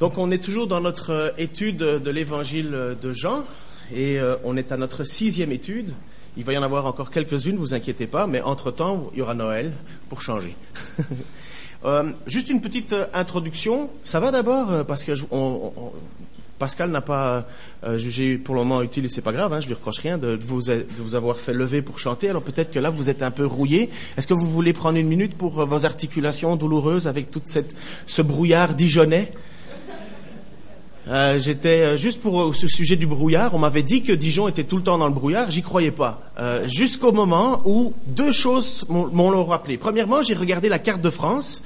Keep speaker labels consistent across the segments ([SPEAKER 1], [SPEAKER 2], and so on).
[SPEAKER 1] Donc on est toujours dans notre euh, étude de l'évangile de Jean et euh, on est à notre sixième étude. Il va y en avoir encore quelques-unes, vous inquiétez pas, mais entre-temps, il y aura Noël pour changer. euh, juste une petite introduction. Ça va d'abord parce que Pascal n'a pas jugé pour le moment utile et c'est pas grave, hein, je lui reproche rien de, vous, de vous avoir fait lever pour chanter. Alors peut-être que là vous êtes un peu rouillé. Est-ce que vous voulez prendre une minute pour vos articulations douloureuses avec toute cette ce brouillard dijonnais euh, j'étais euh, juste pour euh, ce sujet du brouillard. On m'avait dit que Dijon était tout le temps dans le brouillard. J'y croyais pas. Euh, Jusqu'au moment où deux choses m'ont rappelé. Premièrement, j'ai regardé la carte de France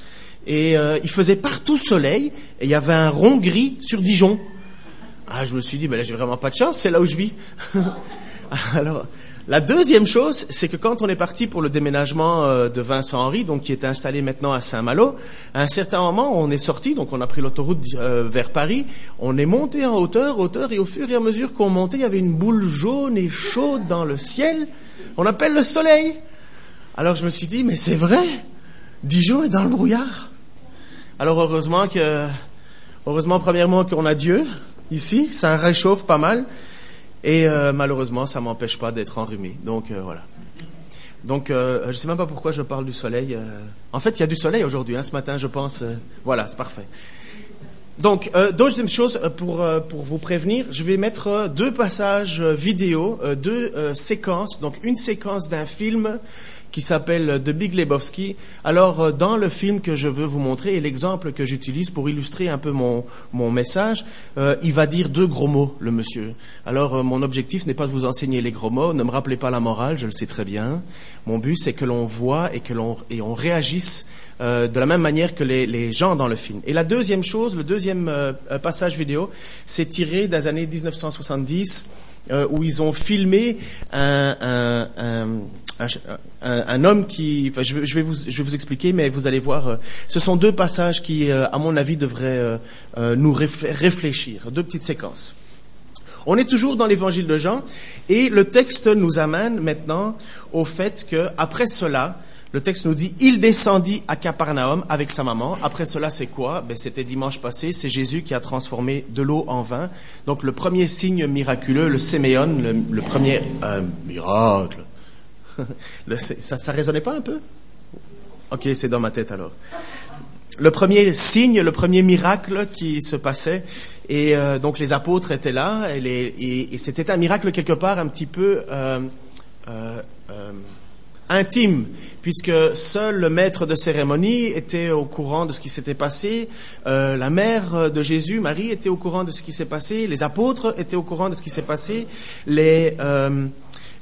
[SPEAKER 1] et euh, il faisait partout soleil et il y avait un rond gris sur Dijon. Ah, je me suis dit, ben là, j'ai vraiment pas de chance. C'est là où je vis. Alors, la deuxième chose, c'est que quand on est parti pour le déménagement euh, de Vincent Henry, donc qui est installé maintenant à Saint-Malo, à un certain moment, on est sorti, donc on a pris l'autoroute euh, vers Paris, on est monté en hauteur, hauteur, et au fur et à mesure qu'on montait, il y avait une boule jaune et chaude dans le ciel. On appelle le soleil. Alors je me suis dit, mais c'est vrai, Dijon est dans le brouillard. Alors heureusement que, heureusement premièrement qu'on a Dieu ici, ça réchauffe pas mal. Et euh, malheureusement, ça m'empêche pas d'être enrhumé. Donc euh, voilà. Donc euh, je sais même pas pourquoi je parle du soleil. En fait, il y a du soleil aujourd'hui, hein, ce matin, je pense. voilà, c'est parfait. Donc, deuxième chose pour pour vous prévenir, je vais mettre deux passages vidéo, deux séquences. Donc, une séquence d'un film qui s'appelle The Big Lebowski. Alors, dans le film que je veux vous montrer et l'exemple que j'utilise pour illustrer un peu mon, mon message, euh, il va dire deux gros mots, le monsieur. Alors, euh, mon objectif n'est pas de vous enseigner les gros mots, ne me rappelez pas la morale, je le sais très bien. Mon but, c'est que l'on voit et que l'on et on réagisse euh, de la même manière que les, les, gens dans le film. Et la deuxième chose, le deuxième euh, passage vidéo, c'est tiré des années 1970 euh, où ils ont filmé un, un, un, un homme qui, enfin, je, vais vous, je vais vous expliquer, mais vous allez voir, euh, ce sont deux passages qui, euh, à mon avis, devraient nous réfléchir, deux petites séquences. On est toujours dans l'évangile de Jean et le texte nous amène maintenant au fait que après cela, le texte nous dit, il descendit à Capernaum avec sa maman. Après cela, c'est quoi? Ben, C'était dimanche passé, c'est Jésus qui a transformé de l'eau en vin. Donc le premier signe miraculeux, le séméon, le, le premier euh, miracle. ça, ça résonnait pas un peu? Ok, c'est dans ma tête alors. Le premier signe, le premier miracle qui se passait, et euh, donc les apôtres étaient là, et, c'était un miracle quelque part un petit peu... Euh, euh, intime, puisque seul le maître de cérémonie était au courant de ce qui s'était passé, la mère de Jésus, Marie, était au courant de ce qui s'est passé, les apôtres étaient au courant de ce qui s'est passé, les,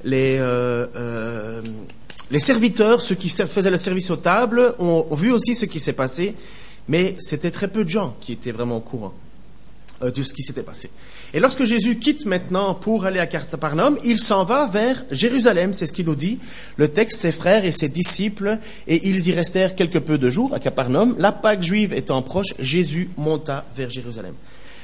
[SPEAKER 1] les, euh, les serviteurs, ceux qui faisaient le service aux tables, ont, vu aussi ce qui s'est passé, mais c'était très peu de gens qui étaient vraiment au courant de ce qui s'était passé. Et lorsque Jésus quitte maintenant pour aller à Capernaum, il s'en va vers Jérusalem, c'est ce qu'il nous dit. Le texte, ses frères et ses disciples, et ils y restèrent quelque peu de jours à Capernaum. La Pâque juive étant proche, Jésus monta vers Jérusalem.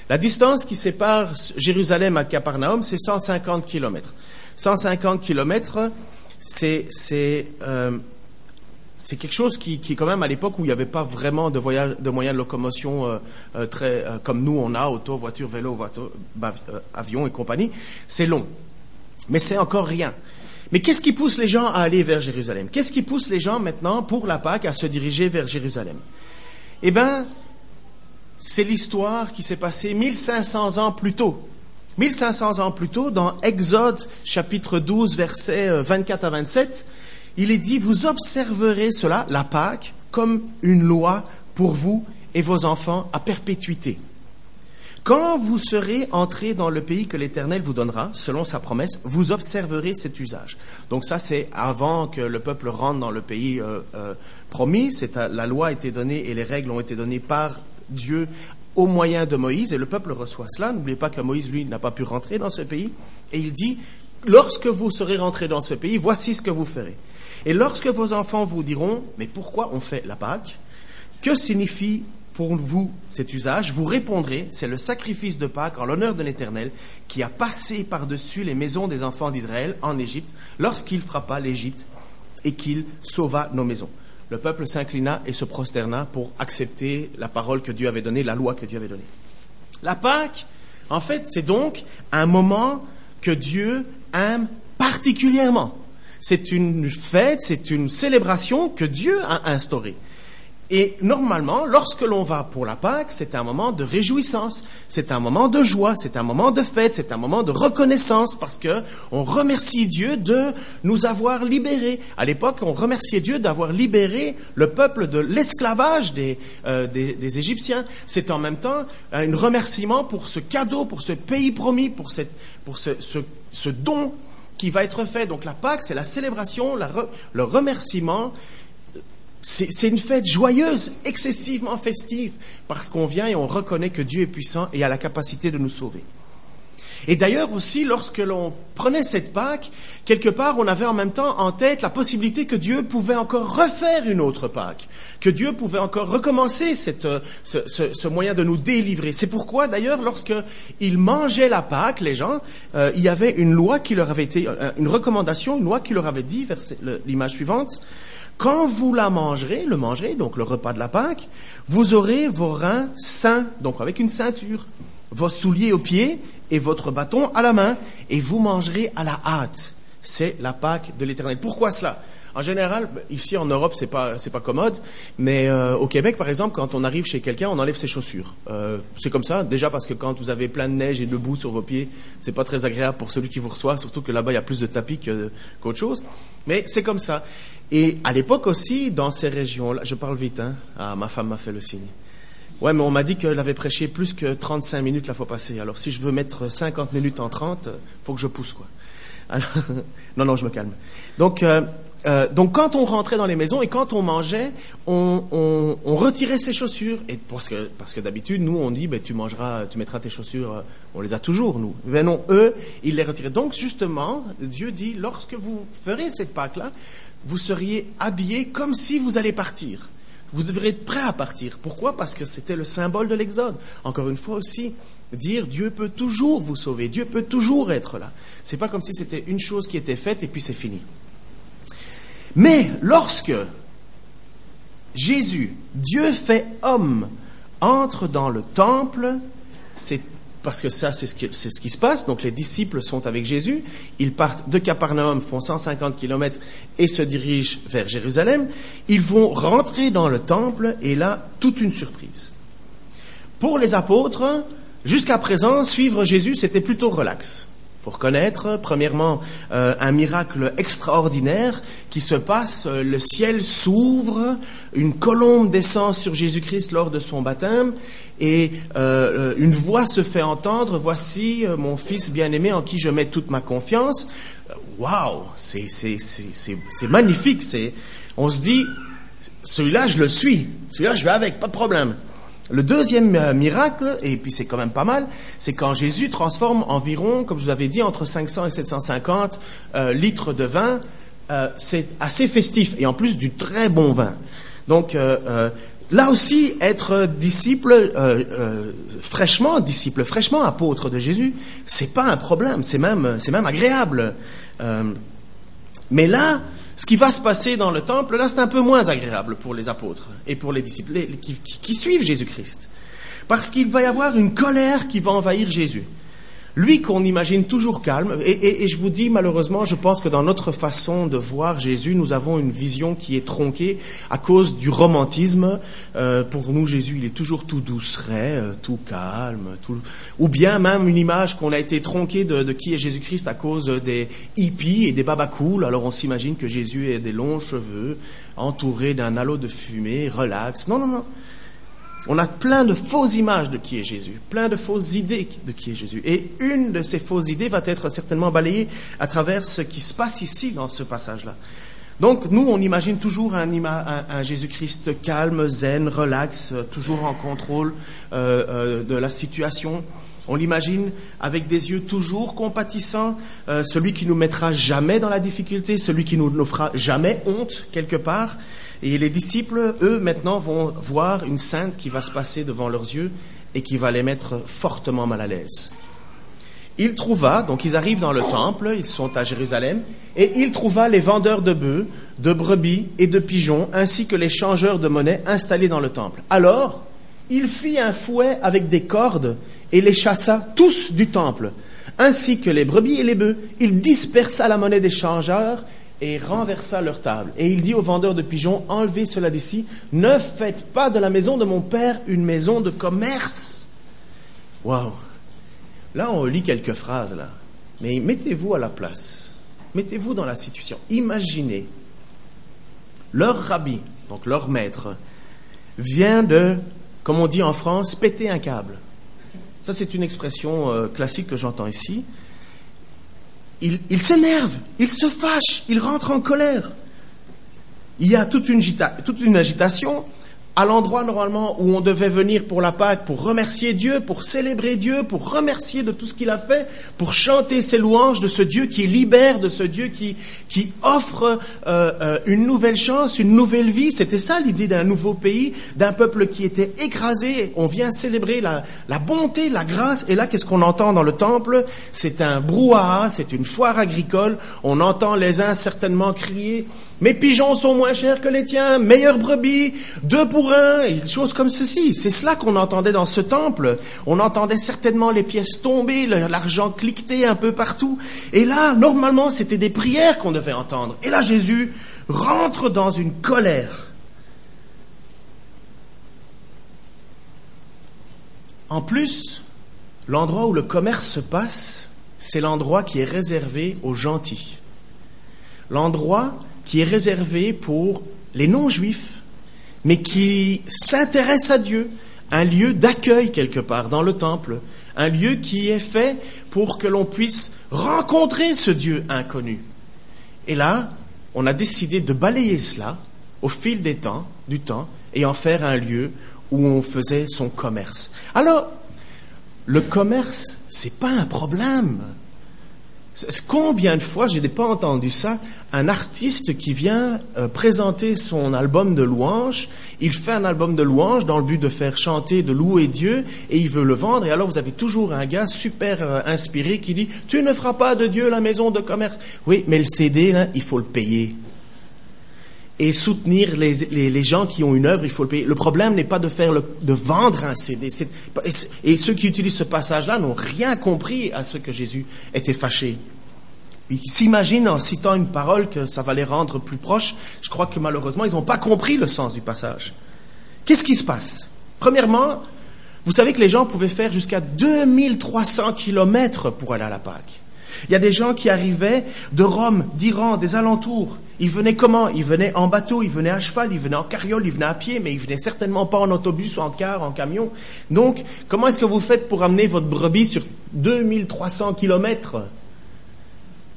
[SPEAKER 1] La distance qui sépare Jérusalem à Capernaum, c'est 150 kilomètres. 150 kilomètres, c'est euh, c'est quelque chose qui, quand même, à l'époque où il n'y avait pas vraiment de, voyage, de moyens de locomotion euh, euh, très comme nous on a, auto, voiture, vélo, bah, avion et compagnie, c'est long. Mais c'est encore rien. Mais qu'est-ce qui pousse les gens à aller vers Jérusalem? Qu'est-ce qui pousse les gens maintenant, pour la Pâque, à se diriger vers Jérusalem? Eh bien, c'est l'histoire qui s'est passée 1500 ans plus tôt. 1500 ans plus tôt, dans Exode chapitre 12, versets 24 à 27, il est dit, vous observerez cela, la Pâque, comme une loi pour vous et vos enfants à perpétuité. Quand vous serez entrés dans le pays que l'Éternel vous donnera, selon sa promesse, vous observerez cet usage. Donc ça, c'est avant que le peuple rentre dans le pays euh, euh, promis. La loi a été donnée et les règles ont été données par Dieu au moyen de Moïse, et le peuple reçoit cela. N'oubliez pas que Moïse, lui, n'a pas pu rentrer dans ce pays. Et il dit, lorsque vous serez rentrés dans ce pays, voici ce que vous ferez. Et lorsque vos enfants vous diront, mais pourquoi on fait la Pâque? Que signifie pour vous cet usage? Vous répondrez, c'est le sacrifice de Pâques en l'honneur de l'Éternel qui a passé par-dessus les maisons des enfants d'Israël en Égypte lorsqu'il frappa l'Égypte et qu'il sauva nos maisons. Le peuple s'inclina et se prosterna pour accepter la parole que Dieu avait donnée, la loi que Dieu avait donnée. La Pâque, en fait, c'est donc un moment que Dieu aime particulièrement. C'est une fête, c'est une célébration que Dieu a instaurée. Et normalement, lorsque l'on va pour la Pâque, c'est un moment de réjouissance, c'est un moment de joie, c'est un moment de fête, c'est un moment de reconnaissance parce que on remercie Dieu de nous avoir libérés. À l'époque, on remerciait Dieu d'avoir libéré le peuple de l'esclavage des, euh, des, des, Égyptiens. C'est en même temps un remerciement pour ce cadeau, pour ce pays promis, pour, cette, pour ce, ce, ce don qui va être fait. Donc la Pâque, c'est la célébration, la le remerciement c'est une fête joyeuse, excessivement festive, parce qu'on vient et on reconnaît que Dieu est puissant et a la capacité de nous sauver. Et d'ailleurs aussi, lorsque l'on prenait cette Pâque, quelque part, on avait en même temps en tête la possibilité que Dieu pouvait encore refaire une autre Pâque, que Dieu pouvait encore recommencer cette, ce, ce, ce, moyen de nous délivrer. C'est pourquoi, d'ailleurs, lorsqu'ils mangeaient la Pâque, les gens, euh, il y avait une loi qui leur avait été, euh, une recommandation, une loi qui leur avait dit, l'image suivante, quand vous la mangerez, le mangerez, donc le repas de la Pâque, vous aurez vos reins sains, donc avec une ceinture, vos souliers aux pieds et votre bâton à la main, et vous mangerez à la hâte. C'est la Pâque de l'Éternel. Pourquoi cela? En général, ici en Europe, c'est pas c'est pas commode, mais euh, au Québec, par exemple, quand on arrive chez quelqu'un, on enlève ses chaussures. Euh, c'est comme ça, déjà parce que quand vous avez plein de neige et de boue sur vos pieds, c'est pas très agréable pour celui qui vous reçoit, surtout que là-bas il y a plus de tapis qu'autre chose. Mais c'est comme ça. Et à l'époque aussi, dans ces régions-là, je parle vite, hein. Ah, ma femme m'a fait le signe. Ouais, mais on m'a dit qu'elle avait prêché plus que 35 minutes la fois passée. Alors si je veux mettre 50 minutes en 30, faut que je pousse, quoi. non, non, je me calme. Donc, euh, euh, donc quand on rentrait dans les maisons et quand on mangeait, on, retirait ses chaussures. Et parce que, parce que d'habitude, nous, on dit, ben, tu mangeras, tu mettras tes chaussures, euh, on les a toujours, nous. Mais non, eux, ils les retiraient. Donc justement, Dieu dit, lorsque vous ferez cette Pâque-là, vous seriez habillé comme si vous allez partir. Vous devrez être prêt à partir. Pourquoi? Parce que c'était le symbole de l'Exode. Encore une fois aussi, dire Dieu peut toujours vous sauver, Dieu peut toujours être là. C'est pas comme si c'était une chose qui était faite et puis c'est fini. Mais lorsque Jésus, Dieu fait homme, entre dans le temple, c'est parce que ça, c'est ce, qui, se passe. Donc les disciples sont avec Jésus, ils partent de Capernaum, font 150 kilomètres et se dirigent vers Jérusalem. Ils vont rentrer dans le temple et là, toute une surprise. Pour les apôtres, jusqu'à présent, suivre Jésus, c'était plutôt relax faut reconnaître, premièrement, euh, un miracle extraordinaire qui se passe, euh, le ciel s'ouvre, une colombe descend sur Jésus-Christ lors de son baptême, et euh, une voix se fait entendre, voici mon fils bien-aimé en qui je mets toute ma confiance. Waouh, c'est magnifique, on se dit, celui-là je le suis, celui-là je vais avec, pas de problème. Le deuxième euh, miracle, et puis c'est quand même pas mal, c'est quand Jésus transforme environ, comme je vous avais dit, entre 500 et 750 euh, litres de vin. Euh, c'est assez festif et en plus du très bon vin. Donc là aussi, être disciple fraîchement, disciple fraîchement apôtre de Jésus, c'est pas un problème, c'est même c'est même agréable. mais là, ce qui va se passer dans le temple, là, c'est un peu moins agréable pour les apôtres et pour les disciples qui, suivent Jésus-Christ. Parce qu'il va y avoir une colère qui va envahir Jésus. Lui qu'on imagine toujours calme, et, je vous dis malheureusement, je pense que dans notre façon de voir Jésus, nous avons une vision qui est tronquée à cause du romantisme. Euh, pour nous, Jésus, il est toujours tout douceret, tout calme, tout... ou bien même une image qu'on a été tronquée de, de qui est Jésus-Christ à cause des hippies et des babacools. Alors on s'imagine que Jésus ait des longs cheveux, entouré d'un halo de fumée, relax. Non, non, non. On a plein de fausses images de qui est Jésus, plein de fausses idées de qui est Jésus. Et une de ces fausses idées va être certainement balayée à travers ce qui se passe ici dans ce passage-là. Donc nous, on imagine toujours un, Jésus-Christ calme, zen, relax, toujours en contrôle euh, euh, de la situation. On l'imagine avec des yeux toujours compatissants, euh, celui qui nous mettra jamais dans la difficulté, celui qui nous, fera jamais honte quelque part. Et les disciples, eux, maintenant, vont voir une sainte qui va se passer devant leurs yeux et qui va les mettre fortement mal à l'aise. Il trouva, donc ils arrivent dans le temple, ils sont à Jérusalem, et il trouva les vendeurs de bœufs, de brebis et de pigeons, ainsi que les changeurs de monnaie installés dans le temple. Alors, il fit un fouet avec des cordes et les chassa tous du temple, ainsi que les brebis et les bœufs. Il dispersa la monnaie des changeurs et renversa leur table. Et il dit aux vendeurs de pigeons, enlevez cela d'ici, ne faites pas de la maison de mon père une maison de commerce. Waouh Là, on lit quelques phrases, là. Mais mettez-vous à la place. Mettez-vous dans la situation. Imaginez. Leur rabbi, donc leur maître, vient de, comme on dit en France, péter un câble. Ça, c'est une expression euh, classique que j'entends ici. Il, s'énerve, il se fâche, il rentre en colère. Il y a toute une agitation à l'endroit normalement où on devait venir pour la Pâque, pour remercier Dieu, pour célébrer Dieu, pour remercier de tout ce qu'il a fait, pour chanter ses louanges de ce Dieu qui libère, de ce Dieu qui, qui offre euh, euh, une nouvelle chance, une nouvelle vie. C'était ça l'idée d'un nouveau pays, d'un peuple qui était écrasé. On vient célébrer la, la bonté, la grâce. Et là, qu'est-ce qu'on entend dans le temple? C'est un brouhaha, c'est une foire agricole. On entend les uns certainement crier mes pigeons sont moins chers que les tiens, meilleure brebis, deux pour un, et des choses comme ceci. C'est cela qu'on entendait dans ce temple. On entendait certainement les pièces tomber, l'argent cliqueter un peu partout. Et là, normalement, c'était des prières qu'on devait entendre. Et là, Jésus rentre dans une colère. En plus, l'endroit où le commerce se passe, c'est l'endroit qui est réservé aux gentils. L'endroit qui est réservé pour les non-juifs, mais qui s'intéresse à Dieu, un lieu d'accueil quelque part dans le temple, un lieu qui est fait pour que l'on puisse rencontrer ce Dieu inconnu. Et là, on a décidé de balayer cela au fil des temps, du temps, et en faire un lieu où on faisait son commerce. Alors, le commerce, c'est pas un problème. Combien de fois, je n'ai pas entendu ça, un artiste qui vient euh, présenter son album de louanges, il fait un album de louanges dans le but de faire chanter, de louer Dieu, et il veut le vendre, et alors vous avez toujours un gars super euh, inspiré qui dit, tu ne feras pas de Dieu la maison de commerce. Oui, mais le CD, il faut le payer. Et soutenir les, les, gens qui ont une œuvre, il faut le payer. Le problème n'est pas de faire le, de vendre un CD. Et ceux qui utilisent ce passage-là n'ont rien compris à ce que Jésus était fâché. Ils s'imaginent en citant une parole que ça va les rendre plus proches. Je crois que malheureusement, ils n'ont pas compris le sens du passage. Qu'est-ce qui se passe? Premièrement, vous savez que les gens pouvaient faire jusqu'à 2300 kilomètres pour aller à la Pâque. Il y a des gens qui arrivaient de Rome, d'Iran, des alentours. Ils venaient comment? Ils venaient en bateau, ils venaient à cheval, ils venaient en carriole, ils venaient à pied, mais ils venaient certainement pas en autobus, en car, en camion. Donc, comment est-ce que vous faites pour amener votre brebis sur 2300 kilomètres?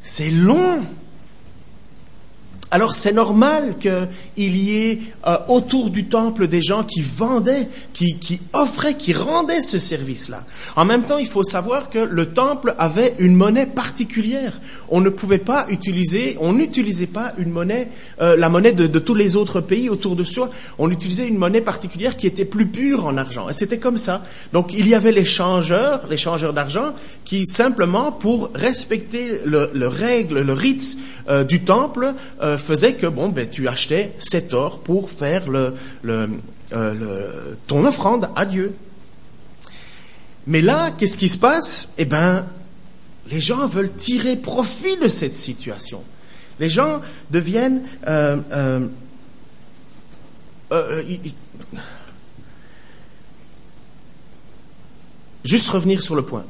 [SPEAKER 1] C'est long. Alors c'est normal qu'il y ait euh, autour du temple des gens qui vendaient, qui, qui offraient, qui rendaient ce service-là. En même temps, il faut savoir que le temple avait une monnaie particulière. On ne pouvait pas utiliser, on n'utilisait pas une monnaie, euh, la monnaie de, de, tous les autres pays autour de soi. On utilisait une monnaie particulière qui était plus pure en argent. Et c'était comme ça. Donc il y avait les changeurs, les changeurs d'argent, qui simplement pour respecter le, le règle, le rite euh, du temple, faisait que bon, ben, tu achetais cet or pour faire le, euh, le, ton offrande à Dieu. Mais là, qu'est-ce qui se passe? Eh ben, les gens veulent tirer profit de cette situation. Les gens deviennent euh, euh, euh Juste revenir sur le point.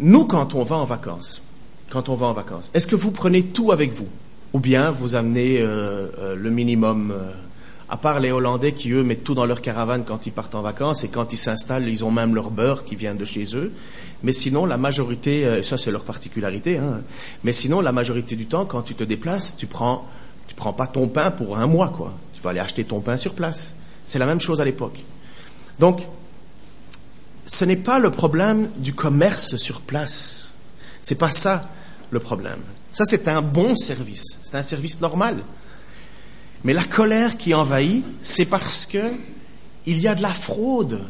[SPEAKER 1] Nous, quand on va en vacances, quand on va en vacances, est-ce que vous prenez tout avec vous? Ou bien vous amenez euh, euh, le minimum. Euh, à part les Hollandais qui, eux, mettent tout dans leur caravane quand ils partent en vacances et quand ils s'installent, ils ont même leur beurre qui vient de chez eux. Mais sinon, la majorité, ça c'est leur particularité, hein, mais sinon, la majorité du temps, quand tu te déplaces, tu prends, tu prends pas ton pain pour un mois, quoi. Tu vas aller acheter ton pain sur place. C'est la même chose à l'époque. Donc, ce n'est pas le problème du commerce sur place. C'est pas ça le problème. Ça, c'est un bon service. C'est un service normal. Mais la colère qui envahit, c'est parce que il y a de la fraude.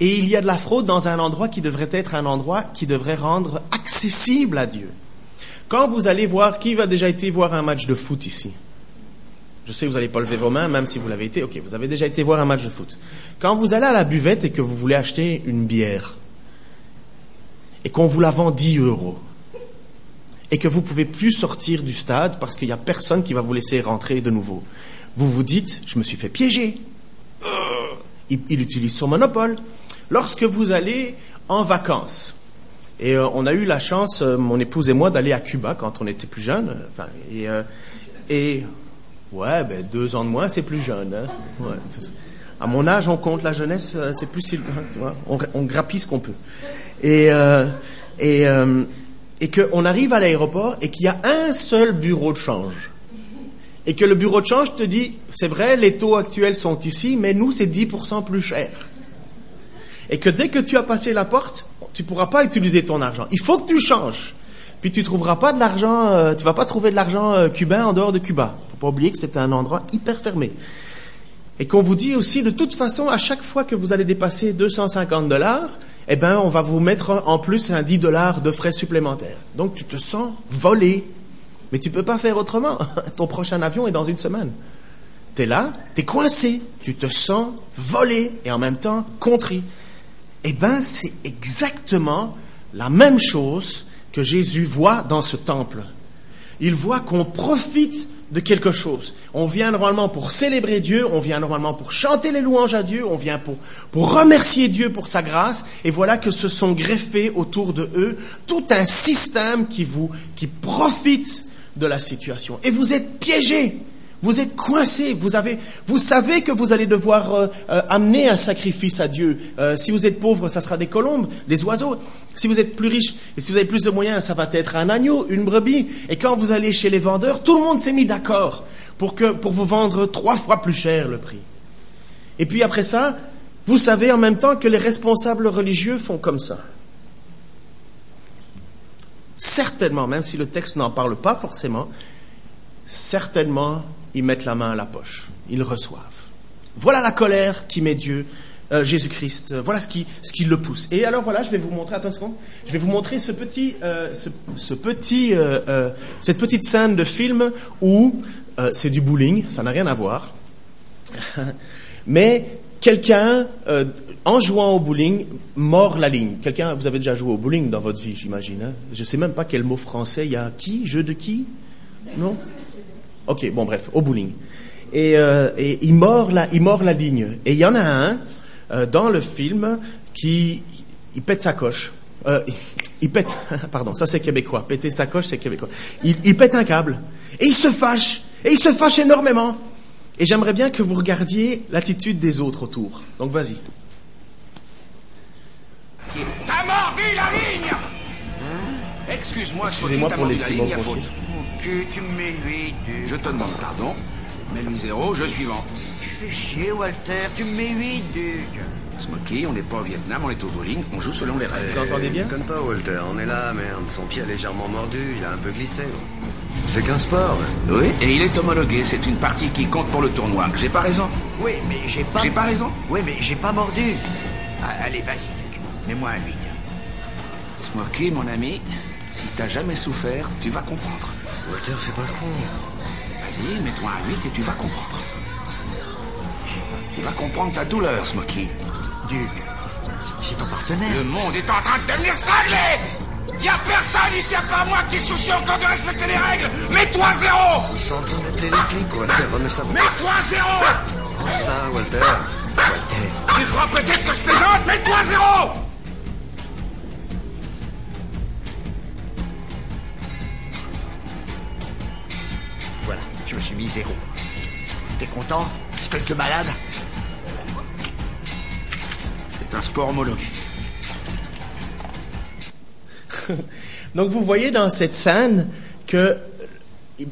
[SPEAKER 1] Et il y a de la fraude dans un endroit qui devrait être un endroit qui devrait rendre accessible à Dieu. Quand vous allez voir, qui va déjà été voir un match de foot ici? Je sais vous n'allez pas lever vos mains, même si vous l'avez été. Ok, vous avez déjà été voir un match de foot. Quand vous allez à la buvette et que vous voulez acheter une bière, et qu'on vous la vend 10 euros, et que vous pouvez plus sortir du stade parce qu'il n'y a personne qui va vous laisser rentrer de nouveau, vous vous dites, je me suis fait piéger. Euh, il, il utilise son monopole. Lorsque vous allez en vacances, et euh, on a eu la chance, euh, mon épouse et moi, d'aller à Cuba quand on était plus jeunes. euh, Enfin, et, ouais, ben, deux ans de moins, c'est plus jeune. Hein? À mon âge, on compte la jeunesse, c'est plus, hein, tu vois, on, on ce qu'on peut. Et et et qu'on arrive à l'aéroport et qu'il y a un seul bureau de change. Et que le bureau de change te dit, c'est vrai, les taux actuels sont ici, mais nous, c'est 10% plus cher et que dès que tu as passé la porte, tu pourras pas utiliser ton argent. Il faut que tu changes. Puis tu trouveras pas de l'argent, euh, tu vas pas trouver de l'argent euh, cubain en dehors de Cuba. Faut pas oublier que c'est un endroit hyper fermé. Et qu'on vous dit aussi, de toute façon, à chaque fois que vous allez dépasser 250 dollars, eh ben, on va vous mettre en plus un 10 dollars de frais supplémentaires. Donc tu te sens volé. Mais tu peux pas faire autrement. Ton prochain avion est dans une semaine. T'es là, t'es coincé, tu te sens volé et en même temps contrit. Eh ben, c'est exactement la même chose que Jésus voit dans ce temple. Il voit qu'on profite de quelque chose. On vient normalement pour célébrer Dieu, on vient normalement pour chanter les louanges à Dieu, on vient pour, remercier Dieu pour sa grâce, et voilà que se sont greffés autour de eux tout un système qui qui profite de la situation. Et vous êtes piégés. Vous êtes coincé, vous avez, vous savez que vous allez devoir euh, euh, amener un sacrifice à Dieu. Euh, si vous êtes pauvre, ça sera des colombes, des oiseaux. Si vous êtes plus riche et si vous avez plus de moyens, ça va être un agneau, une brebis. Et quand vous allez chez les vendeurs, tout le monde s'est mis d'accord pour que pour vous vendre trois fois plus cher le prix. Et puis après ça, vous savez en même temps que les responsables religieux font comme ça. Certainement, même si le texte n'en parle pas forcément, certainement, ils mettent la main à la poche. Ils reçoivent. Voilà la colère qui met Dieu, euh, Jésus-Christ. Voilà ce qui, ce qui le pousse. Et alors voilà, je vais vous montrer, attends une seconde, je vais vous montrer ce petit, euh, ce, petit, euh, cette petite scène de film où c'est du bowling, ça n'a rien à voir. Mais quelqu'un, en jouant au bowling, mord la ligne. Quelqu'un, vous avez déjà joué au bowling dans votre vie, j'imagine. Hein je sais même pas quel mot français il y a. Qui? Jeu de qui? Non? Ok, bon bref, au bowling. Et, euh, et il mord la, il mord la ligne. Et il y en a un euh, dans le film qui, il pète sa coche. Euh, il, il pète, pardon, ça c'est québécois. Péter sa coche, c'est québécois. Il, il pète un câble et il se fâche. Et il se fâche énormément. Et j'aimerais bien que vous regardiez l'attitude des autres autour. Donc vas-y.
[SPEAKER 2] T'as mordu la ligne? Excuse-moi,
[SPEAKER 1] Excusez-moi pour les petits mots grossiers.
[SPEAKER 2] faute.
[SPEAKER 3] Tu, tu me mets 8. Tu,
[SPEAKER 2] Je te demande pardon. Mets-lui zéro, je suivant.
[SPEAKER 3] tu fais chier, Walter. Tu me mets 8, Duc.
[SPEAKER 2] Smokey, on n'est pas au Vietnam, on est au bowling, on joue selon les règles.
[SPEAKER 1] Vous entendez bien?
[SPEAKER 4] Conne pas, Walter. On est là, merde. Son pied a légèrement mordu. Il a un peu glissé. C'est qu'un sport.
[SPEAKER 2] Oui, et il est homologué, c'est une partie qui compte pour le tournoi. J'ai pas raison
[SPEAKER 3] Oui, mais j'ai pas...
[SPEAKER 2] J'ai pas raison
[SPEAKER 3] Oui, mais j'ai pas mordu. Ah, allez, vas-y, Duc. Mets-moi un 8.
[SPEAKER 2] Smokey, mon ami, si t'as jamais souffert, tu vas comprendre.
[SPEAKER 4] Walter, fais pas le con.
[SPEAKER 2] Vas-y, mets-toi un 8 et tu vas comprendre. Tu vas comprendre ta douleur, Smokey.
[SPEAKER 3] Duc, c'est ton partenaire.
[SPEAKER 2] Le monde est en train de devenir cinglé Y a personne ici à part moi qui soucie encore de respecter les règles Mets-toi zéro
[SPEAKER 4] Ils sont en train d'appeler les flics, Walter. Remets ça.
[SPEAKER 2] Mets-toi zéro
[SPEAKER 4] Ça, Walter. Walter.
[SPEAKER 2] Tu crois peut-être que je plaisante? Mets-toi zéro
[SPEAKER 3] je me suis mis 0. T'es content, espèce de malade?
[SPEAKER 2] C'est un sport homologué.
[SPEAKER 1] Donc vous voyez dans cette scène que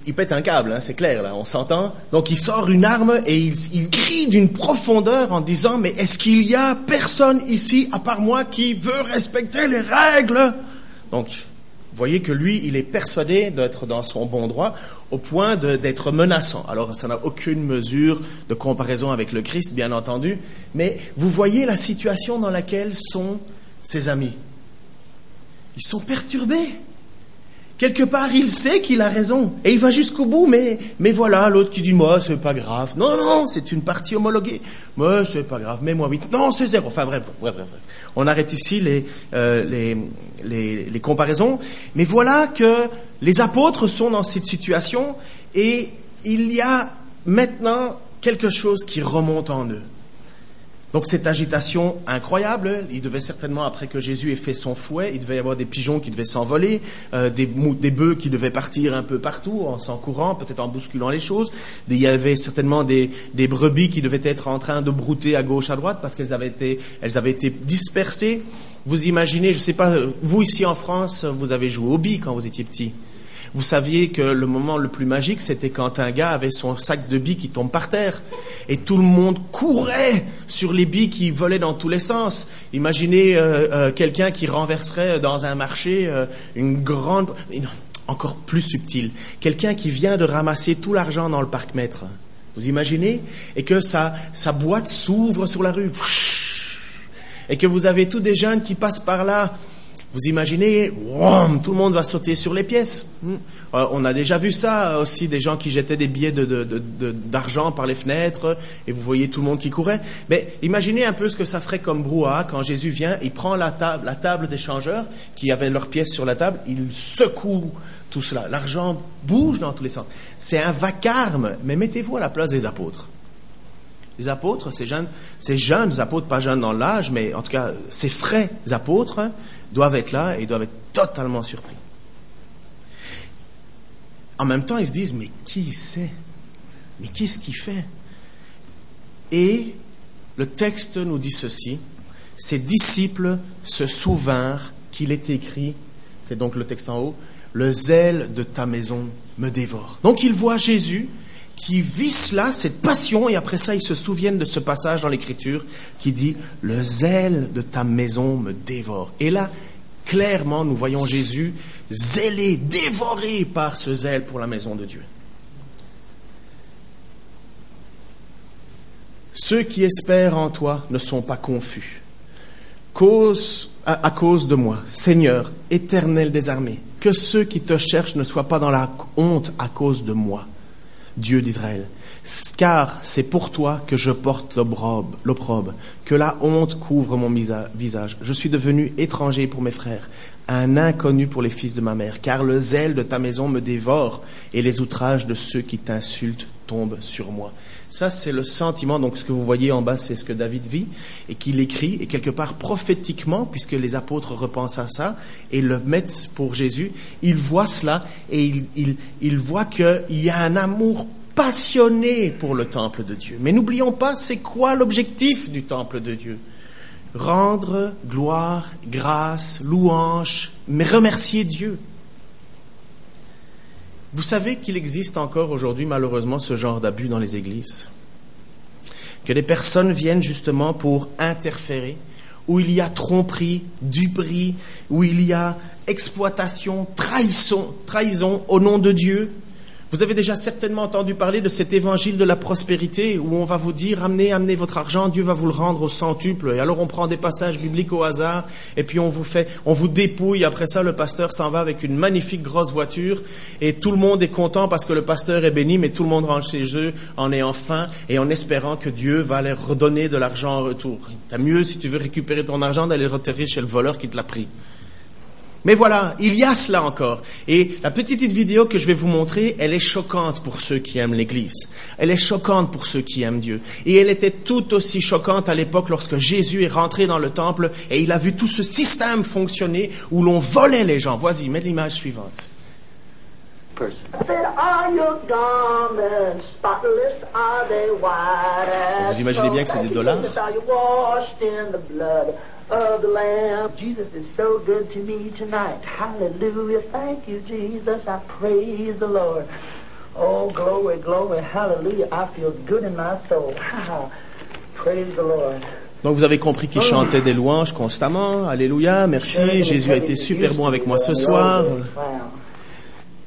[SPEAKER 1] il pète un câble, hein, c'est clair là, on s'entend. Donc il sort une arme et il, il crie d'une profondeur en disant mais est-ce qu'il y a personne ici à part moi qui veut respecter les règles? Donc vous voyez que lui, il est persuadé d'être dans son bon droit au point d'être menaçant. Alors ça n'a aucune mesure de comparaison avec le Christ, bien entendu, mais vous voyez la situation dans laquelle sont ses amis. Ils sont perturbés. Quelque part, il sait qu'il a raison et il va jusqu'au bout. Mais, mais voilà, l'autre qui dit moi, c'est pas grave. Non, non, c'est une partie homologuée. Moi, c'est pas grave. Mets-moi 8. Non, c'est zéro. Enfin bref, bref, bref. On arrête ici euh, les, les, les comparaisons. Mais voilà que les apôtres sont dans cette situation et il y a maintenant quelque chose qui remonte en eux. Donc cette agitation incroyable, il devait certainement, après que Jésus ait fait son fouet, il devait y avoir des pigeons qui devaient s'envoler, euh, des, des bœufs qui devaient partir un peu partout en s'en courant, peut-être en bousculant les choses. Il y avait certainement des, des brebis qui devaient être en train de brouter à gauche, à droite, parce qu'elles avaient été, elles avaient été dispersées. Vous imaginez, je ne sais pas, vous ici en France, vous avez joué au billes quand vous étiez petit. Vous saviez que le moment le plus magique, c'était quand un gars avait son sac de billes qui tombe par terre. Et tout le monde courait sur les billes qui volaient dans tous les sens. Imaginez euh, euh, quelqu'un qui renverserait dans un marché euh, une grande... encore plus subtil. Quelqu'un qui vient de ramasser tout l'argent dans le parc-mètre. Vous imaginez? Et que sa, sa boîte s'ouvre sur la rue. Et que vous avez tous des jeunes qui passent par là. Vous imaginez, tout le monde va sauter sur les pièces. Hmm. Euh, on a déjà vu ça aussi, des gens qui jetaient des billets d'argent par les fenêtres, et vous voyez tout le monde qui courait. Mais imaginez un peu ce que ça ferait comme brouhaha quand Jésus vient, il prend la table, la table des changeurs, qui avaient leurs pièces sur la table, il secoue tout cela. L'argent bouge dans tous les sens. C'est un vacarme, mais mettez-vous à la place des apôtres. Les apôtres, ces jeunes, ces jeunes apôtres, pas jeunes dans l'âge, mais en tout cas, ces frais apôtres doivent être là et doivent être totalement surpris. En même temps, ils se disent, mais qui c'est? Mais qu'est-ce qu'il fait? Et le texte nous dit ceci, ses disciples se souvinrent qu'il est écrit, c'est donc le texte en haut, le zèle de ta maison me dévore. Donc ils voient Jésus qui vit cela, cette passion, et après ça ils se souviennent de ce passage dans l'Écriture qui dit, le zèle de ta maison me dévore. Et là, clairement, nous voyons Jésus zélé, dévoré par ce zèle pour la maison de Dieu. Ceux qui espèrent en toi ne sont pas confus. À cause de moi, Seigneur, éternel des armées, que ceux qui te cherchent ne soient pas dans la honte à cause de moi, Dieu d'Israël. Car c'est pour toi que je porte l'opprobre, que la honte couvre mon visage. Je suis devenu étranger pour mes frères, un inconnu pour les fils de ma mère, car le zèle de ta maison me dévore et les outrages de ceux qui t'insultent tombent sur moi. Ça, c'est le sentiment. Donc, ce que vous voyez en bas, c'est ce que David vit et qu'il écrit. Et quelque part, prophétiquement, puisque les apôtres repensent à ça et le mettent pour Jésus, il voit cela et il, il, il voit qu'il y a un amour passionné pour le temple de Dieu. Mais n'oublions pas, c'est quoi l'objectif du temple de Dieu? Rendre gloire, grâce, louange, mais remercier Dieu. Vous savez qu'il existe encore aujourd'hui malheureusement ce genre d'abus dans les églises? Que des personnes viennent justement pour interférer, où il y a tromperie, duperie, où il y a exploitation, trahison, trahison au nom de Dieu. Vous avez déjà certainement entendu parler de cet évangile de la prospérité où on va vous dire amenez, amenez votre argent, Dieu va vous le rendre au centuple. Et alors on prend des passages bibliques au hasard et puis on vous fait, on vous dépouille. Après ça, le pasteur s'en va avec une magnifique grosse voiture et tout le monde est content parce que le pasteur est béni, mais tout le monde rentre chez eux en ayant faim et en espérant que Dieu va leur redonner de l'argent en retour. T'as mieux si tu veux récupérer ton argent d'aller le retirer chez le voleur qui te l'a pris. Mais voilà, il y a cela encore. Et la petite vidéo que je vais vous montrer, elle est choquante pour ceux qui aiment l'Église. Elle est choquante pour ceux qui aiment Dieu. Et elle était tout aussi choquante à l'époque lorsque Jésus est rentré dans le temple et il a vu tout ce système fonctionner où l'on volait les gens. Vas-y, mets l'image suivante. Vous imaginez bien que c'est des dollars?
[SPEAKER 5] Of the Lamb? Jesus is so good to me tonight. Hallelujah. Thank you, Jesus. I praise the Lord. Oh, glory, glory, hallelujah. I feel good in my soul. praise the Lord.
[SPEAKER 1] Donc vous avez compris qu'il chantait des louanges constamment. Alléluia, merci. Jésus a été super bon avec moi ce soir.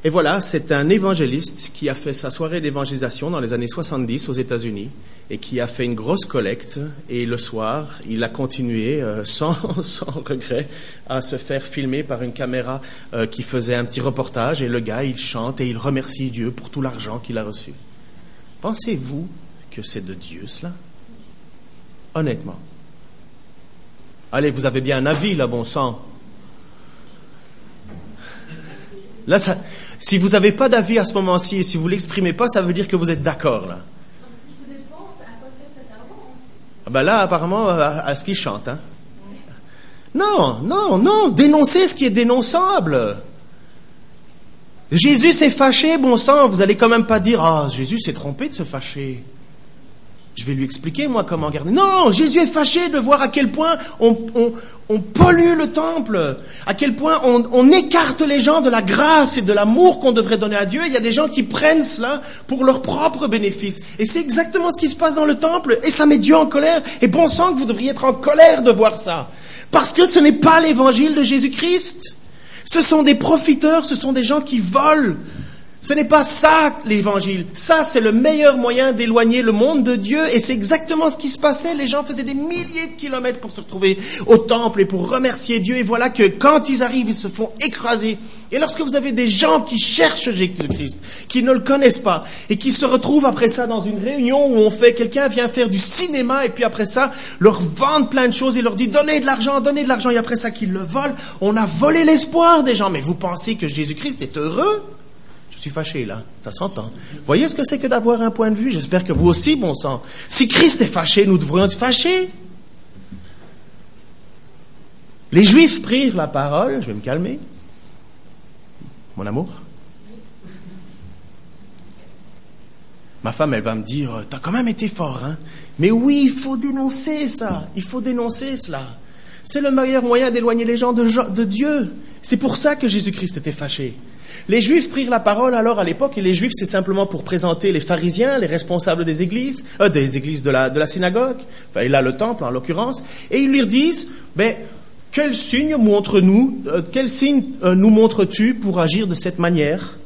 [SPEAKER 1] Et voilà, c'est un évangéliste qui a fait sa soirée d'évangélisation dans les années 70 aux États-Unis et qui a fait une grosse collecte. Et le soir, il a continué euh, sans, sans regret à se faire filmer par une caméra euh, qui faisait un petit reportage. Et le gars, il chante et il remercie Dieu pour tout l'argent qu'il a reçu. Pensez-vous que c'est de Dieu cela? Honnêtement. Allez, vous avez bien un avis là, bon sang. Là, ça, si vous n'avez pas d'avis à ce moment-ci et si vous l'exprimez pas, ça veut dire que vous êtes d'accord là. Ah ben là, apparemment, à, à ce qu'il chante. Hein. Non, non, non. Dénoncez ce qui est dénonçable. Jésus s'est fâché, bon sang. Vous allez quand même pas dire, ah, Jésus s'est trompé de se fâcher. Je vais lui expliquer, moi, comment garder. Non, Jésus est fâché de voir à quel point on, pollue le temple, à quel point on, on, écarte les gens de la grâce et de l'amour qu'on devrait donner à Dieu. Il y a des gens qui prennent cela pour leur propre bénéfice. Et c'est exactement ce qui se passe dans le temple. Et ça met Dieu en colère. Et bon sang que vous devriez être en colère de voir ça. Parce que ce n'est pas l'évangile de Jésus-Christ. Ce sont des profiteurs, ce sont des gens qui volent ce n'est pas ça l'évangile. Ça, c'est le meilleur moyen d'éloigner le monde de Dieu. Et c'est exactement ce qui se passait. Les gens faisaient des milliers de kilomètres pour se retrouver au temple et pour remercier Dieu. Et voilà que quand ils arrivent, ils se font écraser. Et lorsque vous avez des gens qui cherchent Jésus-Christ, qui ne le connaissent pas, et qui se retrouvent après ça dans une réunion où on fait, quelqu'un vient faire du cinéma, et puis après ça, leur vendent plein de choses et leur dit donnez de l'argent, donnez de l'argent, et après ça qu'ils le volent, on a volé l'espoir des gens. Mais vous pensez que Jésus-Christ est heureux? Je suis fâché là, ça s'entend. Voyez ce que c'est que d'avoir un point de vue J'espère que vous aussi, bon sang. Si Christ est fâché, nous devrions être fâchés. Les Juifs prirent la parole, je vais me calmer. Mon amour Ma femme, elle va me dire, t'as quand même été fort, hein Mais oui, il faut dénoncer ça, il faut dénoncer cela. C'est le meilleur moyen d'éloigner les gens de, de Dieu. C'est pour ça que Jésus-Christ était fâché. Les Juifs prirent la parole alors à l'époque, et les Juifs, c'est simplement pour présenter les pharisiens, les responsables des églises, euh, des églises de la, la synagogue, enfin, et là le temple en l'occurrence, et ils leur disent, ben, quel signe montre-nous, euh, quel signe euh, nous montres-tu pour agir de cette manière?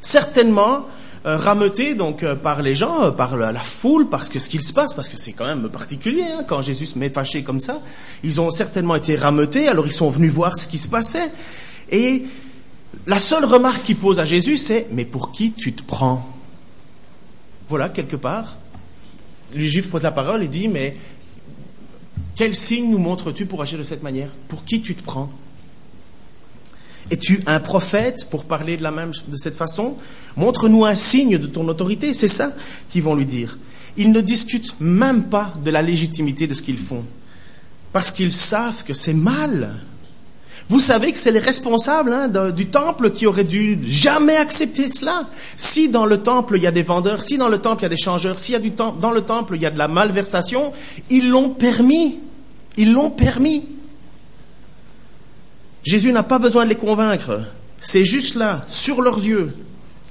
[SPEAKER 1] Certainement, euh, rameuté donc par les gens, par la, foule, parce que ce qu'il se passe, parce que c'est quand même particulier hein, quand Jésus se met fâché comme ça. Ils ont certainement été rameutés, alors ils sont venus voir ce qui se passait. Et la seule remarque qu'il pose à Jésus, c'est Mais pour qui tu te prends? Voilà, quelque part. Le juif pose la parole et dit Mais quel signe nous montres-tu pour agir de cette manière? Pour qui tu te prends? Es-tu un prophète pour parler de, la même, de cette façon? Montre-nous un signe de ton autorité. C'est ça qu'ils vont lui dire. Ils ne discutent même pas de la légitimité de ce qu'ils font. Parce qu'ils savent que c'est mal. Vous savez que c'est les responsables hein, du temple qui auraient dû jamais accepter cela. Si dans le temple il y a des vendeurs, si dans le temple il y a des changeurs, si dans le temple il y a de la malversation, ils l'ont permis. Ils l'ont permis. Jésus n'a pas besoin de les convaincre. C'est juste là, sur leurs yeux.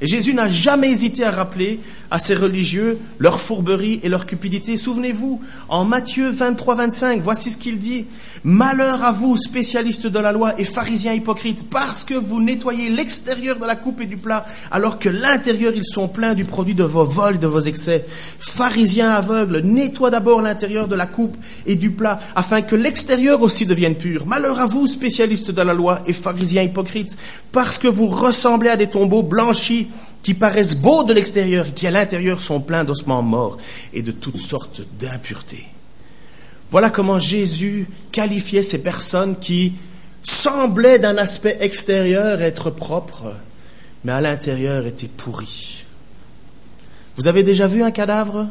[SPEAKER 1] Et Jésus n'a jamais hésité à rappeler à ces religieux leur fourberie et leur cupidité. Souvenez-vous, en Matthieu 23, 25, voici ce qu'il dit. Malheur à vous, spécialistes de la loi et pharisiens hypocrites, parce que vous nettoyez l'extérieur de la coupe et du plat, alors que l'intérieur, ils sont pleins du produit de vos vols, de vos excès. Pharisiens aveugles, nettoie d'abord l'intérieur de la coupe et du plat, afin que l'extérieur aussi devienne pur. Malheur à vous, spécialistes de la loi et pharisiens hypocrites, parce que vous ressemblez à des tombeaux blanchis, qui paraissent beaux de l'extérieur et qui à l'intérieur sont pleins d'ossements morts et de toutes sortes d'impuretés. Voilà comment Jésus qualifiait ces personnes qui semblaient d'un aspect extérieur être propres, mais à l'intérieur étaient pourries. Vous avez déjà vu un cadavre?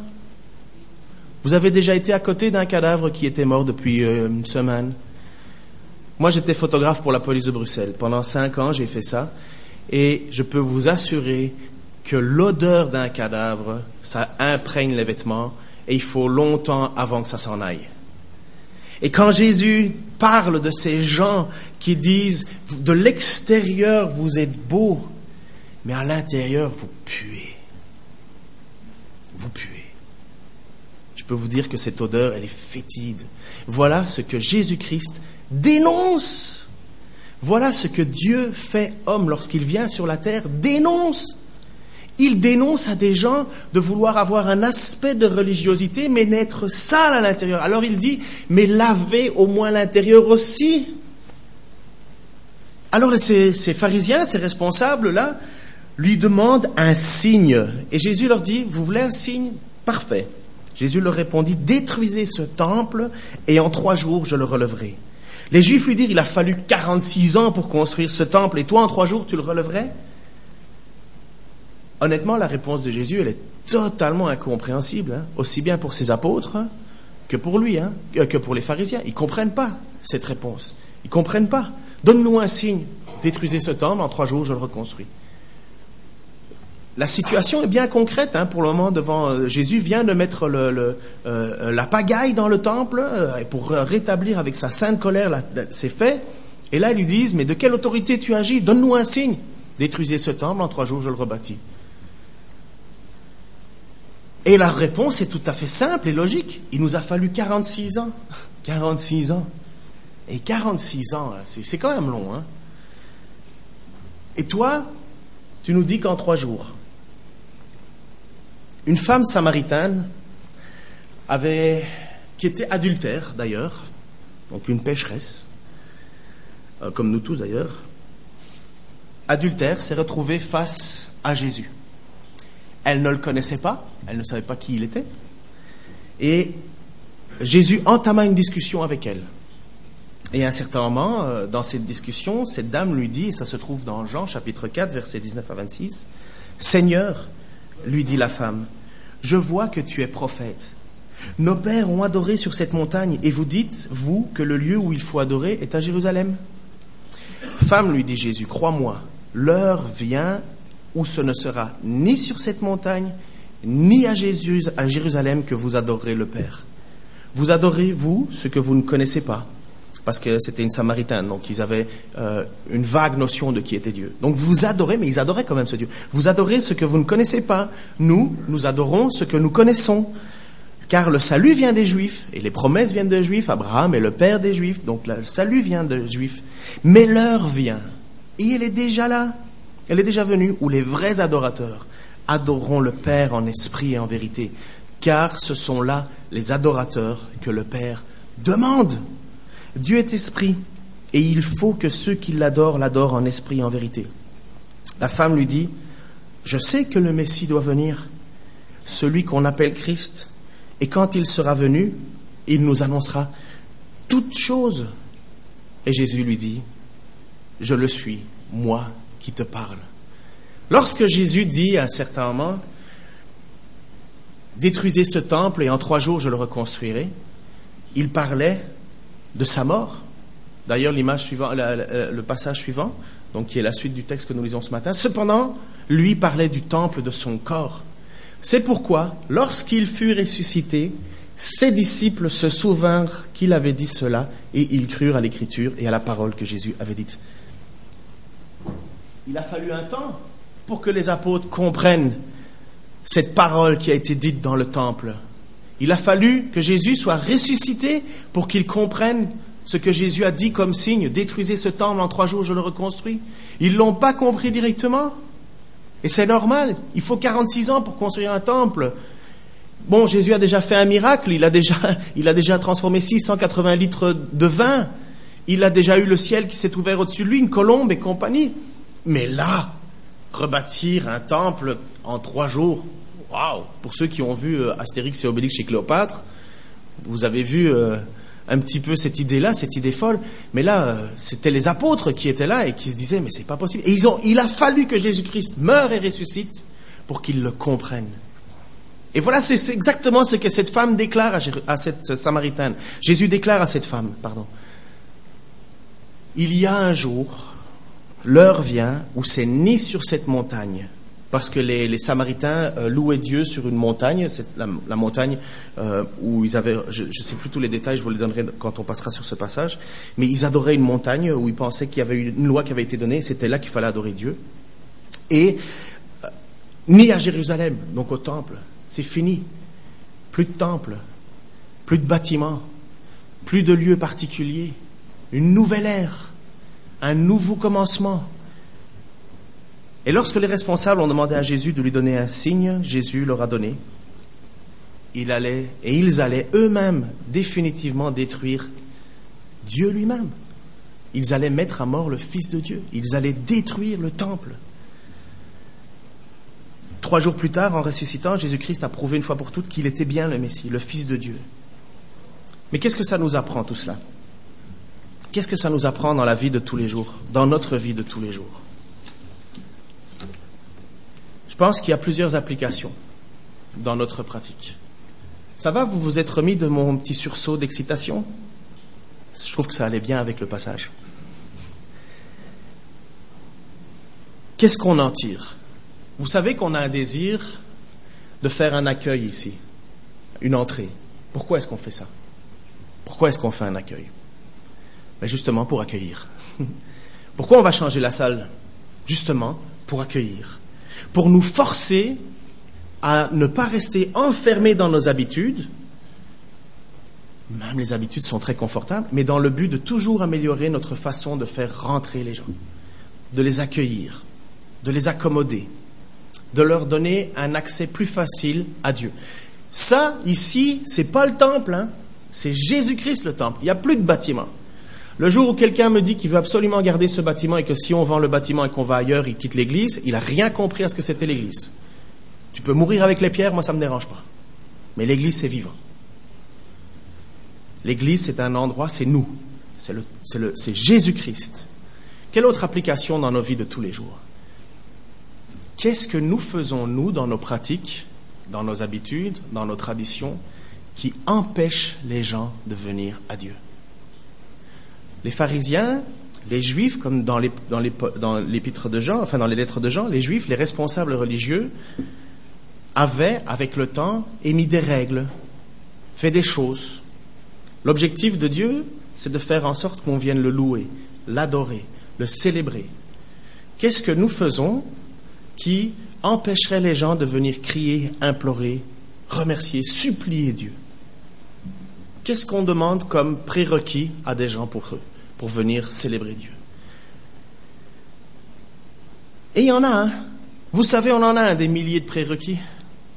[SPEAKER 1] Vous avez déjà été à côté d'un cadavre qui était mort depuis euh, une semaine? Moi, j'étais photographe pour la police de Bruxelles. Pendant cinq ans, j'ai fait ça. Et je peux vous assurer que l'odeur d'un cadavre, ça imprègne les vêtements et il faut longtemps avant que ça s'en aille. Et quand Jésus parle de ces gens qui disent de l'extérieur vous êtes beau, mais à l'intérieur vous puez. Vous puez. Je peux vous dire que cette odeur, elle est fétide. Voilà ce que Jésus-Christ dénonce. Voilà ce que Dieu fait homme lorsqu'il vient sur la terre, dénonce. Il dénonce à des gens de vouloir avoir un aspect de religiosité, mais n'être sale à l'intérieur. Alors il dit, mais lavez au moins l'intérieur aussi. Alors ces, ces pharisiens, ces responsables-là, lui demandent un signe. Et Jésus leur dit, vous voulez un signe? Parfait. Jésus leur répondit, détruisez ce temple et en trois jours je le relèverai. Les Juifs lui dirent, il a fallu 46 ans pour construire ce temple et toi en trois jours tu le relèverais? Honnêtement, la réponse de Jésus, elle est totalement incompréhensible, hein, aussi bien pour ses apôtres que pour lui, hein, que pour les pharisiens. Ils comprennent pas cette réponse. Ils comprennent pas. Donne-nous un signe. Détruisez ce temple, en trois jours je le reconstruis. La situation est bien concrète hein, pour le moment devant euh, Jésus vient de mettre euh, la pagaille dans le temple euh, pour rétablir avec sa sainte colère ses faits. Et là ils lui disent mais de quelle autorité tu agis? Donne-nous un signe. Détruisez ce temple en trois jours je le rebâtis. Et la réponse est tout à fait simple et logique. Il nous a fallu 46 ans. 46 ans. Et 46 ans, c'est quand même long. Hein et toi, tu nous dis qu'en trois jours, une femme samaritaine avait, qui était adultère d'ailleurs, donc une pécheresse, euh, comme nous tous d'ailleurs, adultère, s'est retrouvée face à Jésus. Elle ne le connaissait pas, elle ne savait pas qui il était, et Jésus entama une discussion avec elle. Et à un certain moment, euh, dans cette discussion, cette dame lui dit, et ça se trouve dans Jean chapitre 4, versets 19 à 26, Seigneur, lui dit la femme, je vois que tu es prophète. Nos pères ont adoré sur cette montagne, et vous dites, vous, que le lieu où il faut adorer est à Jérusalem. Femme, lui dit Jésus, crois-moi, l'heure vient où ce ne sera ni sur cette montagne, ni à, Jésus, à Jérusalem que vous adorerez le Père. Vous adorez, vous, ce que vous ne connaissez pas parce que c'était une Samaritaine, donc ils avaient euh, une vague notion de qui était Dieu. Donc vous adorez, mais ils adoraient quand même ce Dieu. Vous adorez ce que vous ne connaissez pas. Nous, nous adorons ce que nous connaissons. Car le salut vient des Juifs, et les promesses viennent des Juifs, Abraham est le père des Juifs, donc le salut vient des Juifs. Mais l'heure vient, et elle est déjà là, elle est déjà venue, où les vrais adorateurs adoreront le Père en esprit et en vérité, car ce sont là les adorateurs que le Père demande. Dieu est esprit, et il faut que ceux qui l'adorent l'adorent en esprit en vérité. La femme lui dit, je sais que le Messie doit venir, celui qu'on appelle Christ, et quand il sera venu, il nous annoncera toutes choses. Et Jésus lui dit, je le suis, moi qui te parle. Lorsque Jésus dit à un certain moment, détruisez ce temple et en trois jours je le reconstruirai, il parlait de sa mort. D'ailleurs, l'image suivante, le passage suivant, qui est la suite du texte que nous lisons ce matin. Cependant, lui parlait du temple de son corps. C'est pourquoi, lorsqu'il fut ressuscité, ses disciples se souvinrent qu'il avait dit cela et ils crurent à l'écriture et à la parole que Jésus avait dite. Il a fallu un temps pour que les apôtres comprennent cette parole qui a été dite dans le temple. Il a fallu que Jésus soit ressuscité pour qu'ils comprennent ce que Jésus a dit comme signe. Détruisez ce temple, en trois jours je le reconstruis. Ils l'ont pas compris directement. Et c'est normal. Il faut 46 ans pour construire un temple. Bon, Jésus a déjà fait un miracle. Il a déjà, il a déjà transformé 680 litres de vin. Il a déjà eu le ciel qui s'est ouvert au-dessus de lui, une colombe et compagnie. Mais là, rebâtir un temple en trois jours, Waouh Pour ceux qui ont vu euh, Astérix et Obélix chez Cléopâtre, vous avez vu euh, un petit peu cette idée-là, cette idée folle. Mais là, euh, c'était les apôtres qui étaient là et qui se disaient, mais c'est pas possible. Et ils ont, il a fallu que Jésus-Christ meure et ressuscite pour qu'ils le comprennent. Et voilà, c'est exactement ce que cette femme déclare à, à cette Samaritaine. Jésus déclare à cette femme, pardon. Il y a un jour, l'heure vient où c'est ni sur cette montagne, parce que les, Samaritains euh, louaient Dieu sur une montagne, c'est la, montagne euh, où ils avaient, je ne sais plus tous les détails, je vous les donnerai quand on passera sur ce passage, mais ils adoraient une montagne où ils pensaient qu'il y avait une loi qui avait été donnée, c'était là qu'il fallait adorer Dieu. Et euh, ni à Jérusalem, donc au temple, c'est fini. Plus de temple, plus de bâtiments, plus de lieux particuliers, une nouvelle ère. un nouveau commencement. Et lorsque les responsables ont demandé à Jésus de lui donner un signe, Jésus leur a donné. Il allait, et ils allaient eux-mêmes définitivement détruire Dieu lui-même. Ils allaient mettre à mort le Fils de Dieu. Ils allaient détruire le temple. Trois jours plus tard, en ressuscitant, Jésus-Christ a prouvé une fois pour toutes qu'il était bien le Messie, le Fils de Dieu. Mais qu'est-ce que ça nous apprend tout cela? Qu'est-ce que ça nous apprend dans la vie de tous les jours, dans notre vie de tous les jours? Pense qu'il y a plusieurs applications dans notre pratique. Ça va, vous vous êtes remis de mon petit sursaut d'excitation? Je trouve que ça allait bien avec le passage. Qu'est-ce qu'on en tire? Vous savez qu'on a un désir de faire un accueil ici, une entrée. Pourquoi est-ce qu'on fait ça? Pourquoi est-ce qu'on fait un accueil? Ben Justement pour accueillir. Pourquoi on va changer la salle? Justement pour accueillir. Pour nous forcer à ne pas rester enfermés dans nos habitudes. Même les habitudes sont très confortables, mais dans le but de toujours améliorer notre façon de faire rentrer les gens, de les accueillir, de les accommoder, de leur donner un accès plus facile à Dieu. Ça, ici, c'est pas le temple, hein. c'est Jésus-Christ le temple. Il n'y a plus de bâtiment. Le jour où quelqu'un me dit qu'il veut absolument garder ce bâtiment et que si on vend le bâtiment et qu'on va ailleurs, il quitte l'église, il n'a rien compris à ce que c'était l'église. Tu peux mourir avec les pierres, moi ça ne me dérange pas. Mais l'église, c'est vivant. L'église, c'est un endroit, c'est nous. C'est Jésus-Christ. Quelle autre application dans nos vies de tous les jours? Qu'est-ce que nous faisons, nous, dans nos pratiques, dans nos habitudes, dans nos traditions, qui empêchent les gens de venir à Dieu? Les pharisiens, les juifs, comme dans l'épître de Jean, enfin dans les lettres de Jean, les juifs, les responsables religieux, avaient, avec le temps, émis des règles, fait des choses. L'objectif de Dieu, c'est de faire en sorte qu'on vienne le louer, l'adorer, le célébrer. Qu'est-ce que nous faisons qui empêcherait les gens de venir crier, implorer, remercier, supplier Dieu? Qu'est-ce qu'on demande comme prérequis à des gens pour eux, pour venir célébrer Dieu? Et il y en a un. Vous savez, on en a un des milliers de prérequis.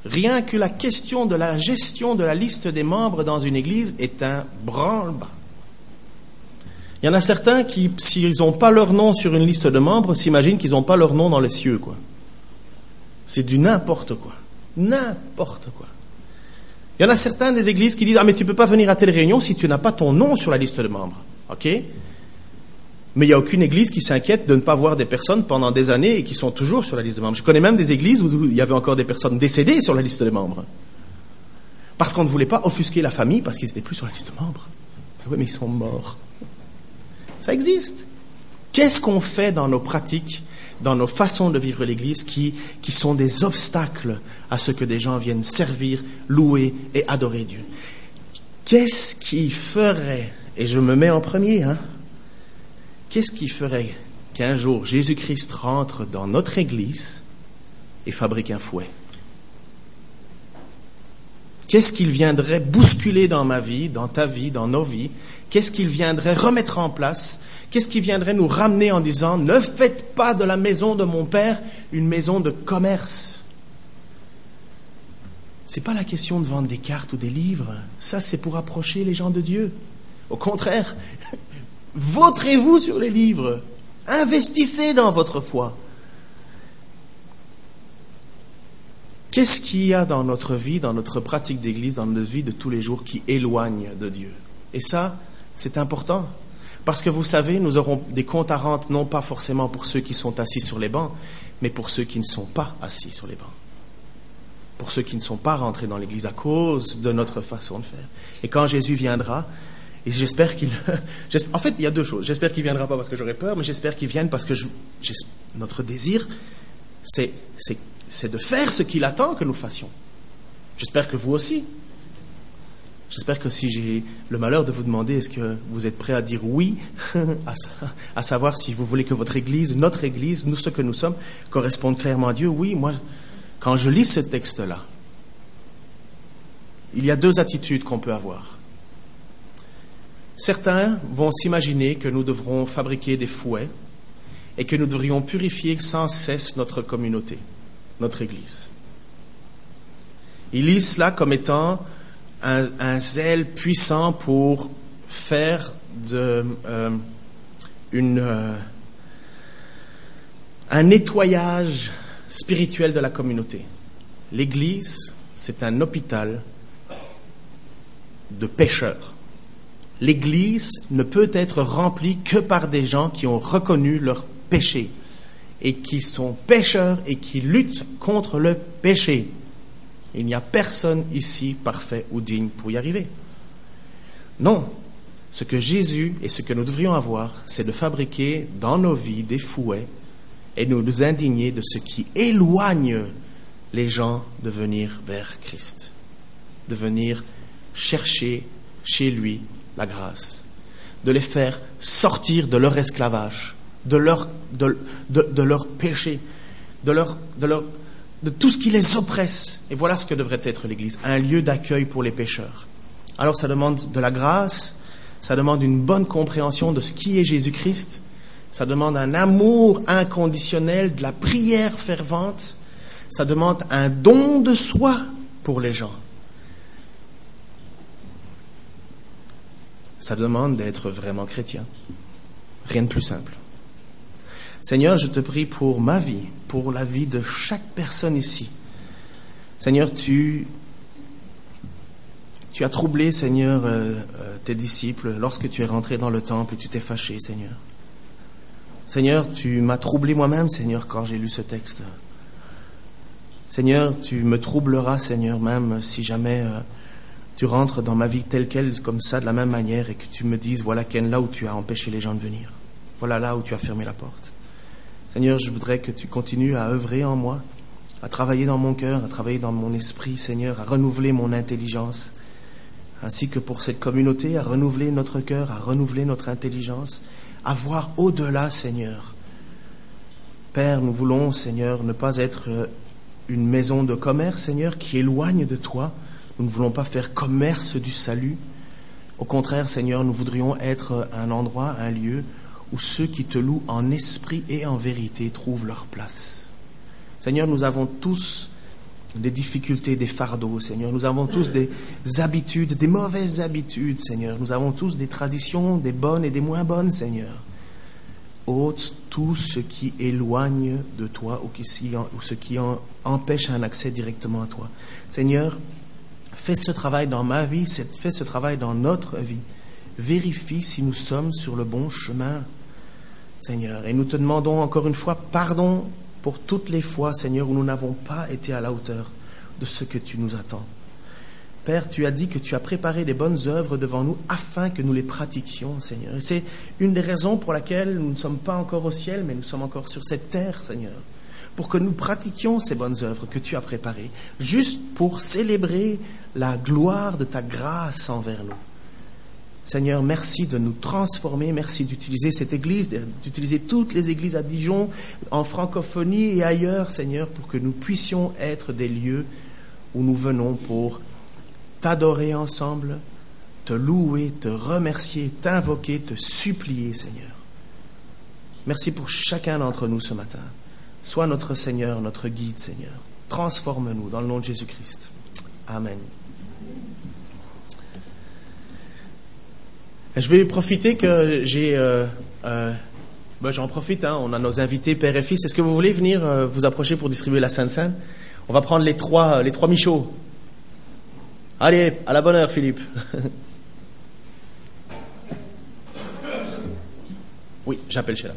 [SPEAKER 1] Rien que la question de la gestion de la liste des membres dans une église est un branle-bas. Il y en a certains qui, s'ils n'ont pas leur nom sur une liste de membres, s'imaginent qu'ils n'ont pas leur nom dans les cieux. C'est du n'importe quoi. N'importe quoi. Il y en a certains des églises qui disent, ah, mais tu peux pas venir à telle réunion si tu n'as pas ton nom sur la liste de membres. OK? Mais il n'y a aucune église qui s'inquiète de ne pas voir des personnes pendant des années et qui sont toujours sur la liste de membres. Je connais même des églises où il y avait encore des personnes décédées sur la liste de membres. Parce qu'on ne voulait pas offusquer la famille parce qu'ils n'étaient plus sur la liste de membres. Oui, mais ils sont morts. Ça existe. Qu'est-ce qu'on fait dans nos pratiques, dans nos façons de vivre l'Église qui, qui sont des obstacles à ce que des gens viennent servir, louer et adorer Dieu. Qu'est-ce qui ferait, et je me mets en premier, hein, Qu'est-ce qui ferait qu'un jour Jésus-Christ rentre dans notre Église et fabrique un fouet? Qu'est-ce qu'il viendrait bousculer dans ma vie, dans ta vie, dans nos vies? Qu'est-ce qu'il viendrait remettre en place Qu'est-ce qui viendrait nous ramener en disant ne faites pas de la maison de mon père une maison de commerce? C'est pas la question de vendre des cartes ou des livres. Ça, c'est pour approcher les gens de Dieu. Au contraire, Vautrez-vous sur les livres. Investissez dans votre foi. Qu'est-ce qu'il y a dans notre vie, dans notre pratique d'église, dans notre vie de tous les jours qui éloigne de Dieu? Et ça, c'est important. Parce que vous savez, nous aurons des comptes à rendre, non pas forcément pour ceux qui sont assis sur les bancs, mais pour ceux qui ne sont pas assis sur les bancs. Pour ceux qui ne sont pas rentrés dans l'église à cause de notre façon de faire. Et quand Jésus viendra, et j'espère qu'il. En fait, il y a deux choses. J'espère qu'il viendra pas parce que j'aurai peur, mais j'espère qu'il vienne parce que notre désir, c'est de faire ce qu'il attend que nous fassions. J'espère que vous aussi. J'espère que si j'ai le malheur de vous demander est-ce que vous êtes prêt à dire oui, à, savoir si vous voulez que votre Église, notre Église, nous ce que nous sommes, correspondent clairement à Dieu, oui, moi, quand je lis ce texte-là, il y a deux attitudes qu'on peut avoir. Certains vont s'imaginer que nous devrons fabriquer des fouets et que nous devrions purifier sans cesse notre communauté, notre Église. Ils lisent cela comme étant un, zèle puissant pour faire de, euh, euh, un nettoyage spirituel de la communauté. L'Église, c'est un hôpital de pécheurs. L'Église ne peut être remplie que par des gens qui ont reconnu leur péché et qui sont pécheurs et qui luttent contre le péché. Il n'y a personne ici parfait ou digne pour y arriver. Non, ce que Jésus et ce que nous devrions avoir, c'est de fabriquer dans nos vies des fouets et nous nous indigner de ce qui éloigne les gens de venir vers Christ, de venir chercher chez lui la grâce, de les faire sortir de leur esclavage, de leur, de, de, de leur péché, de, leur, de, leur, de tout ce qui les oppresse. Et voilà ce que devrait être l'Église, un lieu d'accueil pour les pécheurs. Alors ça demande de la grâce, ça demande une bonne compréhension de ce qui est Jésus-Christ, ça demande un amour inconditionnel, de la prière fervente, ça demande un don de soi pour les gens. Ça demande d'être vraiment chrétien. Rien de plus simple. Seigneur, je te prie pour ma vie, pour la vie de chaque personne ici. Seigneur, tu, tu as troublé, Seigneur, euh, euh, tes disciples lorsque tu es rentré dans le temple et tu t'es fâché, Seigneur. Seigneur, tu m'as troublé moi-même, Seigneur, quand j'ai lu ce texte. Seigneur, tu me troubleras, Seigneur, même si jamais euh, tu rentres dans ma vie telle qu'elle, comme ça, de la même manière, et que tu me dises, voilà Ken, là où tu as empêché les gens de venir. Voilà là où tu as fermé la porte. Seigneur, je voudrais que tu continues à œuvrer en moi, à travailler dans mon cœur, à travailler dans mon esprit, Seigneur, à renouveler mon intelligence, ainsi que pour cette communauté, à renouveler notre cœur, à renouveler notre intelligence, à voir au-delà, Seigneur. Père, nous voulons, Seigneur, ne pas être euh, une maison de commerce, Seigneur, qui éloigne de toi. Nous ne voulons pas faire commerce du salut. Au contraire, Seigneur, nous voudrions être un endroit, un lieu où ceux qui te louent en esprit et en vérité trouvent leur place. Seigneur, nous avons tous des difficultés, des fardeaux, Seigneur. Nous avons tous des habitudes, des mauvaises habitudes, Seigneur. Nous avons tous des traditions, des bonnes et des moins bonnes, Seigneur. Ôte tout ce qui éloigne de toi ou, qui, ou ce qui empêche un accès directement à toi. Seigneur, fais ce travail dans ma vie, fais ce travail dans notre vie. Vérifie si nous sommes sur le bon chemin, Seigneur. Et nous te demandons encore une fois pardon pour toutes les fois, Seigneur, où nous n'avons pas été à la hauteur de ce que tu nous attends. Père, tu as dit que tu as préparé les bonnes œuvres devant nous afin que nous les pratiquions, Seigneur. Et c'est une des raisons pour laquelle nous ne sommes pas encore au ciel, mais nous sommes encore sur cette terre, Seigneur. Pour que nous pratiquions ces bonnes œuvres que tu as préparées, juste pour célébrer la gloire de ta grâce envers nous. Seigneur, merci de nous transformer, merci d'utiliser cette église, d'utiliser toutes les églises à Dijon, en francophonie et ailleurs, Seigneur, pour que nous puissions être des lieux où nous venons pour t'adorer ensemble, te louer, te remercier, t'invoquer, te supplier, Seigneur. Merci pour chacun d'entre nous ce matin. Sois notre Seigneur, notre guide, Seigneur. Transforme-nous dans le nom de Jésus-Christ. Amen. Je vais profiter que j'ai... Euh, euh, ben J'en profite, hein, on a nos invités père et fils. Est-ce que vous voulez venir euh, vous approcher pour distribuer la Sainte Sainte On va prendre les trois, les trois Michauds. Allez, à la bonne heure, Philippe. oui, j'appelle chez la.